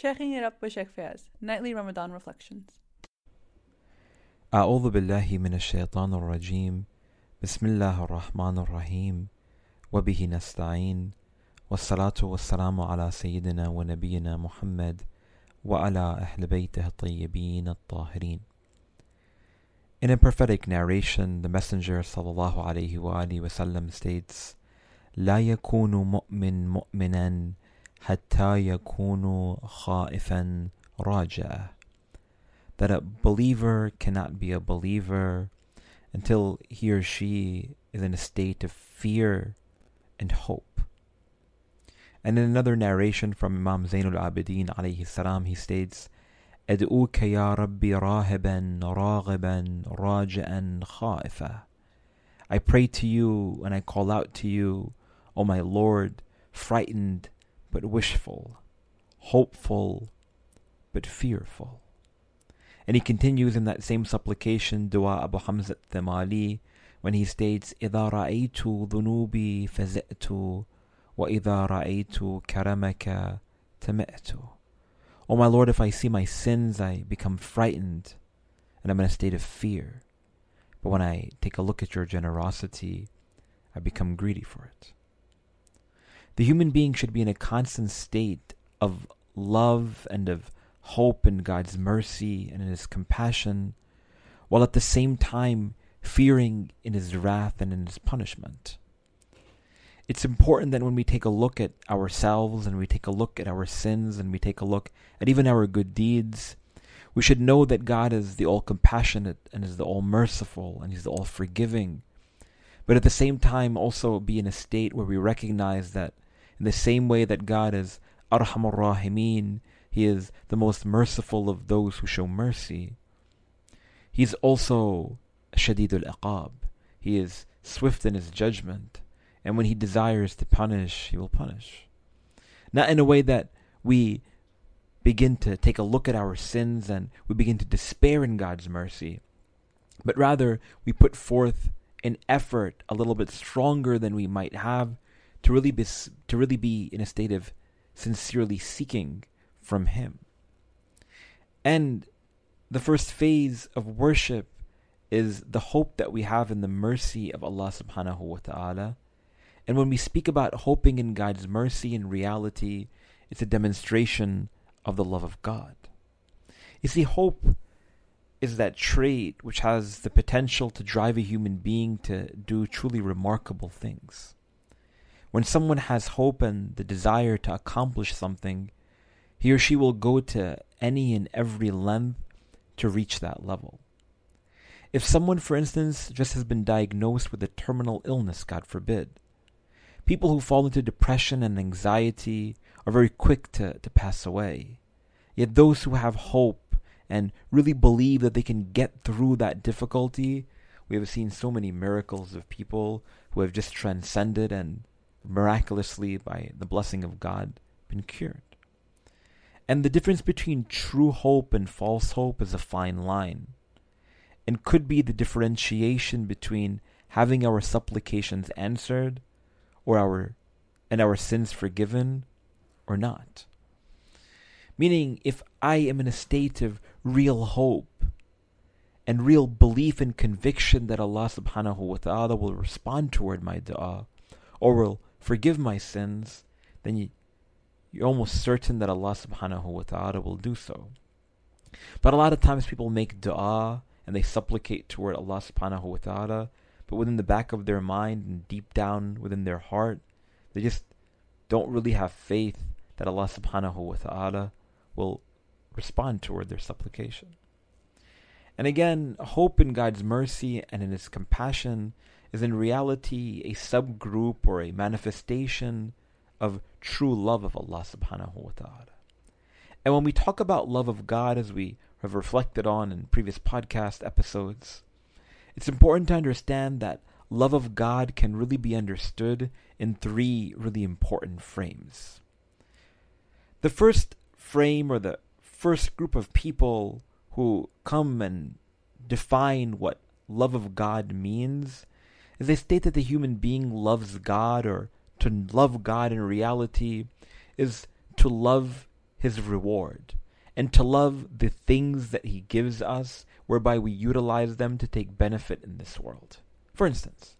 Checking it up with Sheikh Fayaz, Nightly Ramadan Reflections. أعوذ بالله من الشيطان الرجيم. بسم الله الرحمن الرحيم. وبه نستعين. والصلاة والسلام على سيدنا ونبينا محمد وعلى أهل بيته الطيبين الطاهرين. In a prophetic narration, the Messenger sallallahu alaihi wasallam states, لا يكون مؤمن مؤمنا حتى يكون خائفا راجعا that a believer cannot be a believer until he or she is in a state of fear and hope. And in another narration from Imam Zainul Abidin alayhi salam, he states, أدعوك يا ربي راهبا راغبا راجعا خائفا I pray to you and I call out to you, O my Lord, frightened but wishful, hopeful but fearful. And he continues in that same supplication, Dua Abu Hamza Thamali, when he states, إِذَا رَأَيْتُ ذُنُوبِي فَزِئْتُ وَإِذَا رَأَيْتُ كَرَمَكَ تَمِئْتُ O my Lord, if I see my sins, I become frightened, and I'm in a state of fear. But when I take a look at your generosity, I become greedy for it. The human being should be in a constant state of love and of hope in God's mercy and in His compassion, while at the same time fearing in His wrath and in His punishment. It's important that when we take a look at ourselves and we take a look at our sins and we take a look at even our good deeds, we should know that God is the all compassionate and is the all merciful and He's the all forgiving. But at the same time, also be in a state where we recognize that in the same way that God is Arhamur Rahimin, he is the most merciful of those who show mercy. He is also Shadidul Iqab. He is swift in his judgment. And when he desires to punish, he will punish. Not in a way that we begin to take a look at our sins and we begin to despair in God's mercy, but rather we put forth an effort a little bit stronger than we might have to really be, to really be in a state of sincerely seeking from Him. And the first phase of worship is the hope that we have in the mercy of Allah subhanahu wa ta'ala. And when we speak about hoping in God's mercy in reality, it's a demonstration of the love of God. You see, hope is that trait which has the potential to drive a human being to do truly remarkable things. When someone has hope and the desire to accomplish something, he or she will go to any and every length to reach that level. If someone, for instance, just has been diagnosed with a terminal illness, God forbid, people who fall into depression and anxiety are very quick to, to pass away. Yet those who have hope and really believe that they can get through that difficulty, we have seen so many miracles of people who have just transcended and miraculously, by the blessing of God, been cured. And the difference between true hope and false hope is a fine line, and could be the differentiation between having our supplications answered or our and our sins forgiven or not. Meaning if I am in a state of real hope and real belief and conviction that Allah subhanahu wa ta'ala will respond toward my dua or will forgive my sins, then you, you're almost certain that Allah subhanahu wa ta'ala will do so. But a lot of times people make dua and they supplicate toward Allah subhanahu wa ta'ala, but within the back of their mind and deep down within their heart, they just don't really have faith that Allah subhanahu wa ta'ala will respond toward their supplication. And again, hope in God's mercy and in His compassion is in reality a subgroup or a manifestation of true love of Allah subhanahu wa ta'ala. And when we talk about love of God, as we have reflected on in previous podcast episodes, it's important to understand that love of God can really be understood in three really important frames. The first frame, or the first group of people who come and define what love of God means, they state that the human being loves God or to love God in reality is to love His reward and to love the things that He gives us, whereby we utilize them to take benefit in this world. For instance,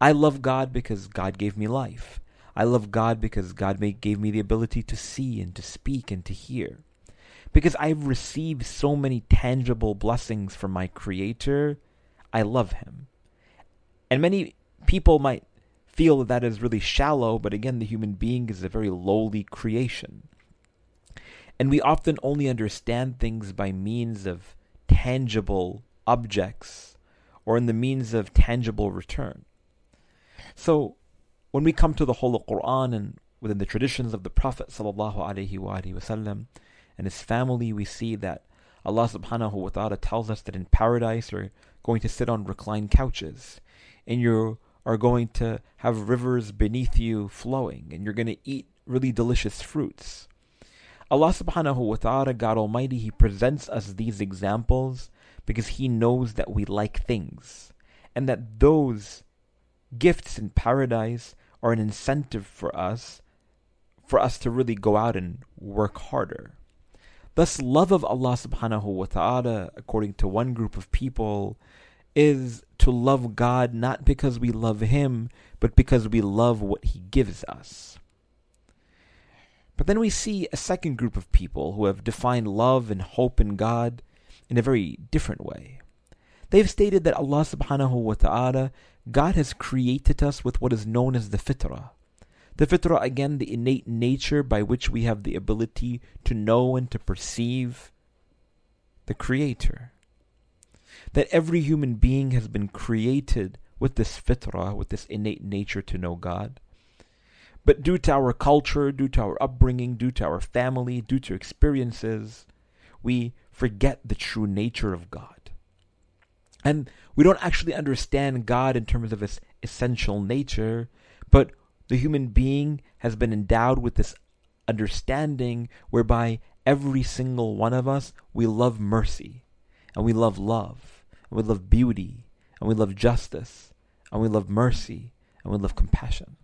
I love God because God gave me life. I love God because God gave me the ability to see and to speak and to hear. Because I've received so many tangible blessings from my Creator, I love Him. And many people might feel that that is really shallow, but again, the human being is a very lowly creation. And we often only understand things by means of tangible objects or in the means of tangible return. So, when we come to the Holy Quran and within the traditions of the Prophet wasallam and his family, we see that Allah subhanahu wa ta'ala tells us that in paradise you're going to sit on reclined couches and you are going to have rivers beneath you flowing and you're going to eat really delicious fruits. Allah subhanahu wa ta'ala, God Almighty, He presents us these examples because He knows that we like things and that those gifts in paradise are an incentive for us, for us to really go out and work harder. Thus, love of Allah subhanahu wa ta'ala, according to one group of people, is to love God not because we love Him, but because we love what He gives us. But then we see a second group of people who have defined love and hope in God in a very different way. They've stated that Allah subhanahu wa ta'ala God has created us with what is known as the fitrah. The fitrah, again, the innate nature by which we have the ability to know and to perceive the Creator. That every human being has been created with this fitrah, with this innate nature to know God. But due to our culture, due to our upbringing, due to our family, due to experiences, we forget the true nature of God. And we don't actually understand God in terms of his essential nature, but the human being has been endowed with this understanding whereby every single one of us, we love mercy, and we love love, and we love beauty, and we love justice, and we love mercy, and we love compassion.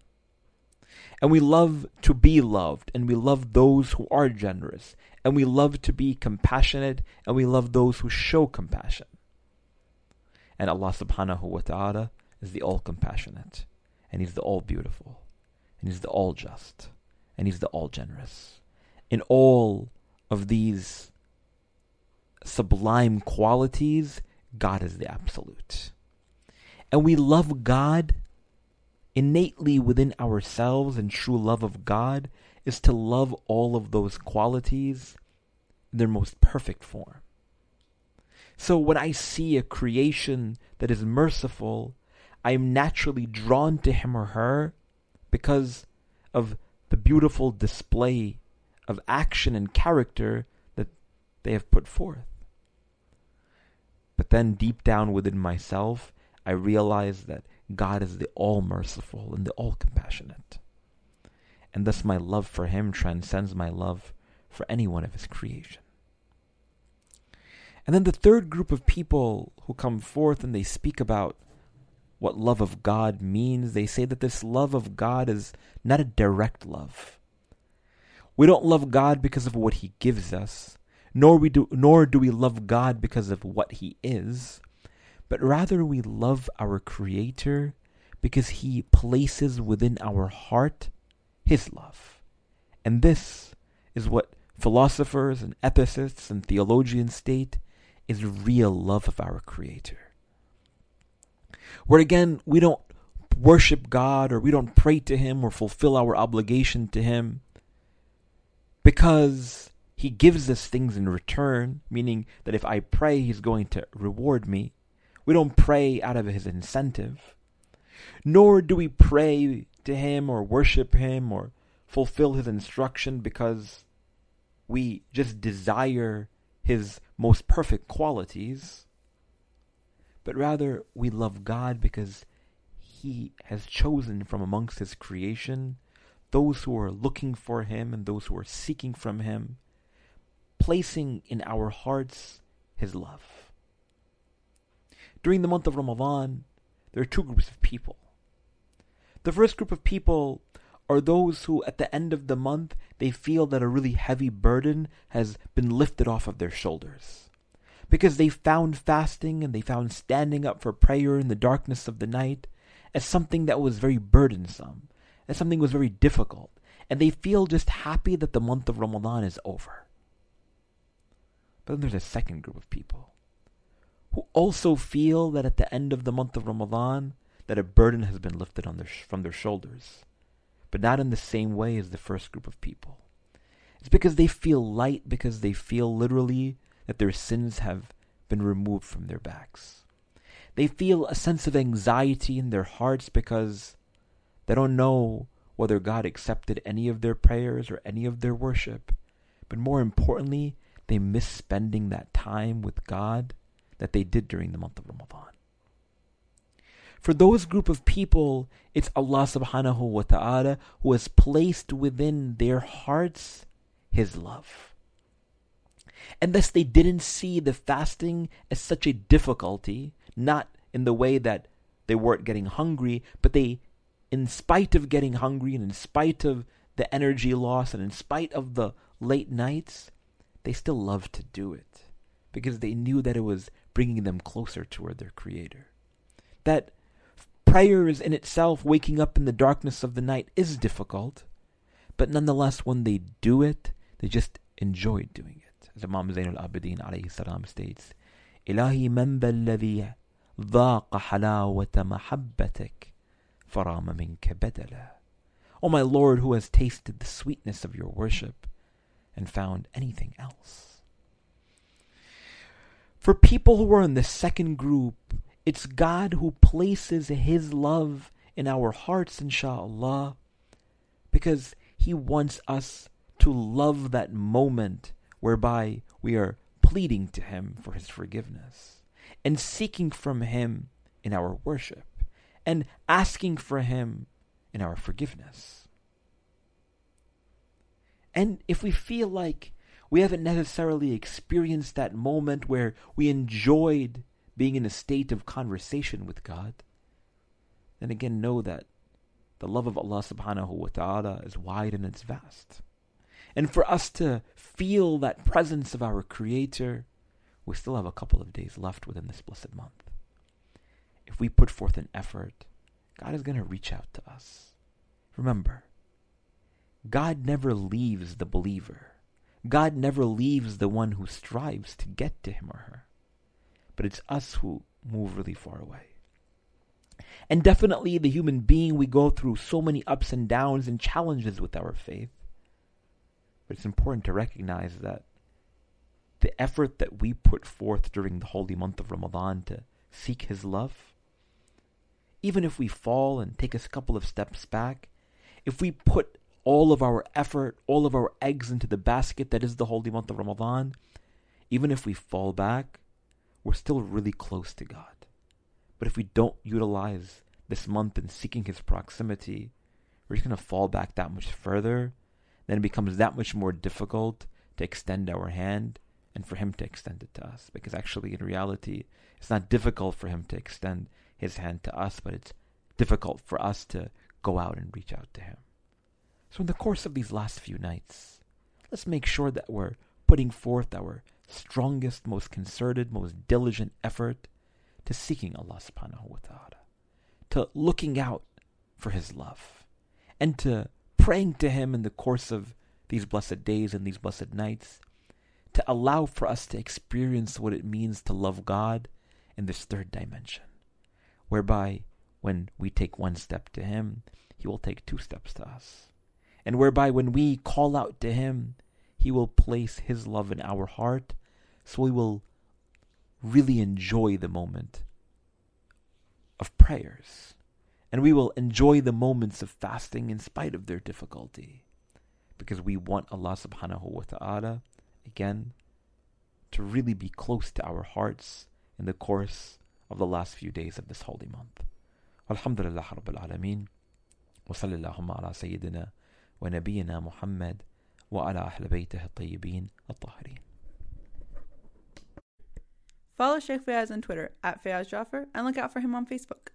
And we love to be loved, and we love those who are generous, and we love to be compassionate, and we love those who show compassion. And Allah subhanahu wa ta'ala is the all compassionate, and He's the all beautiful, and He's the all just, and He's the all generous. In all of these sublime qualities, God is the absolute. And we love God innately within ourselves, and true love of God is to love all of those qualities in their most perfect form. So when I see a creation that is merciful, I am naturally drawn to him or her because of the beautiful display of action and character that they have put forth. But then deep down within myself, I realize that God is the all merciful and the all compassionate. And thus my love for him transcends my love for any one of his creation. And then the third group of people who come forth and they speak about what love of God means, they say that this love of God is not a direct love. We don't love God because of what he gives us, nor we do nor do we love God because of what he is, but rather we love our creator because he places within our heart his love. And this is what philosophers and ethicists and theologians state is real love of our Creator. Where again, we don't worship God or we don't pray to Him or fulfill our obligation to Him because He gives us things in return, meaning that if I pray, He's going to reward me. We don't pray out of His incentive. Nor do we pray to Him or worship Him or fulfill His instruction because we just desire his most perfect qualities, but rather we love God because he has chosen from amongst his creation those who are looking for him and those who are seeking from him, placing in our hearts his love. During the month of Ramadan, there are two groups of people. The first group of people are those who, at the end of the month, they feel that a really heavy burden has been lifted off of their shoulders. Because they found fasting and they found standing up for prayer in the darkness of the night as something that was very burdensome, as something that was very difficult, and they feel just happy that the month of Ramadan is over. But then there's a second group of people who also feel that at the end of the month of Ramadan, that a burden has been lifted on their sh- from their shoulders, but not in the same way as the first group of people. It's because they feel light, because they feel literally that their sins have been removed from their backs. They feel a sense of anxiety in their hearts because they don't know whether God accepted any of their prayers or any of their worship. But more importantly, they miss spending that time with God that they did during the month of Ramadan. For those group of people, it's Allah subhanahu wa ta'ala who has placed within their hearts His love. And thus they didn't see the fasting as such a difficulty, not in the way that they weren't getting hungry, but they, in spite of getting hungry and in spite of the energy loss and in spite of the late nights, they still loved to do it because they knew that it was bringing them closer toward their Creator. That prayers in itself, waking up in the darkness of the night, is difficult, but nonetheless, when they do it, they just enjoy doing it. As Imam Zain al-Abidin alayhi salam states, إلهي من ذا الذي ذاق حلاوة محبتك فرام منك بدلا O my Lord, who has tasted the sweetness of your worship and found anything else. For people who are in the second group, it's God who places His love in our hearts, inshallah, because He wants us to love that moment whereby we are pleading to Him for His forgiveness and seeking from Him in our worship and asking for Him in our forgiveness. And if we feel like we haven't necessarily experienced that moment where we enjoyed being in a state of conversation with God, then again know that the love of Allah subhanahu wa ta'ala is wide and it's vast. And for us to feel that presence of our Creator, we still have a couple of days left within this blessed month. If we put forth an effort, God is going to reach out to us. Remember, God never leaves the believer. God never leaves the one who strives to get to him or her. But it's us who move really far away. And definitely, the human being, we go through so many ups and downs and challenges with our faith. But it's important to recognize that the effort that we put forth during the holy month of Ramadan to seek His love, even if we fall and take a couple of steps back, if we put all of our effort, all of our eggs into the basket that is the holy month of Ramadan, even if we fall back, we're still really close to God. But if we don't utilize this month in seeking His proximity, we're just going to fall back that much further. Then it becomes that much more difficult to extend our hand and for Him to extend it to us. Because actually, in reality, it's not difficult for Him to extend His hand to us, but it's difficult for us to go out and reach out to Him. So, in the course of these last few nights, let's make sure that we're putting forth our strongest, most concerted, most diligent effort to seeking Allah subhanahu wa ta'ala, to looking out for His love, and to praying to Him in the course of these blessed days and these blessed nights, to allow for us to experience what it means to love God in this third dimension, whereby when we take one step to Him, He will take two steps to us and whereby when we call out to Him, He will place His love in our heart, so we will really enjoy the moment of prayers. And we will enjoy the moments of fasting in spite of their difficulty. Because we want Allah subhanahu wa ta'ala, again, to really be close to our hearts in the course of the last few days of this holy month. Alhamdulillah Rabbil Alameen. وصلى اللهم على سيدنا ونبينا محمد وعلى أهل بيته الطيبين الطاهرين Follow Sheikh Fayaz on Twitter at Fayaz Jaffer and look out for him on Facebook.